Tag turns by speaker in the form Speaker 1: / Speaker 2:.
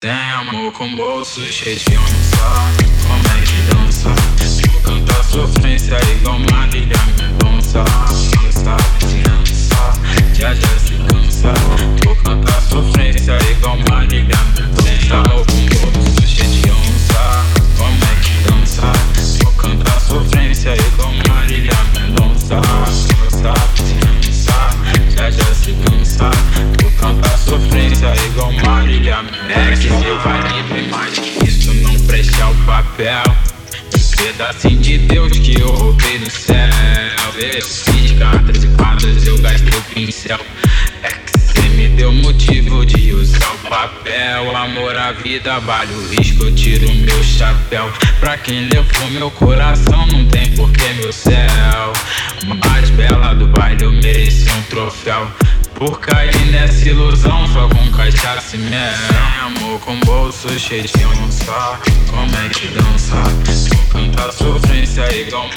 Speaker 1: Tem amor com bolso cheio de onça sofrência igual Marília meu vai livre mais isso não preste ao papel. Um pedacinho de Deus que eu roubei no céu. Eu fiz cartas e quadras, eu gastei o pincel. É que cê me deu motivo de usar o papel. Amor à vida, vale o risco, eu tiro meu chapéu. Pra quem levou meu coração, não tem porquê meu céu. Mais bela do baile, eu mereci um troféu. Por cair nessa ilusão e mel Sem amor com bolso cheio de onça Como é que dança? Vou cantar sofrência igual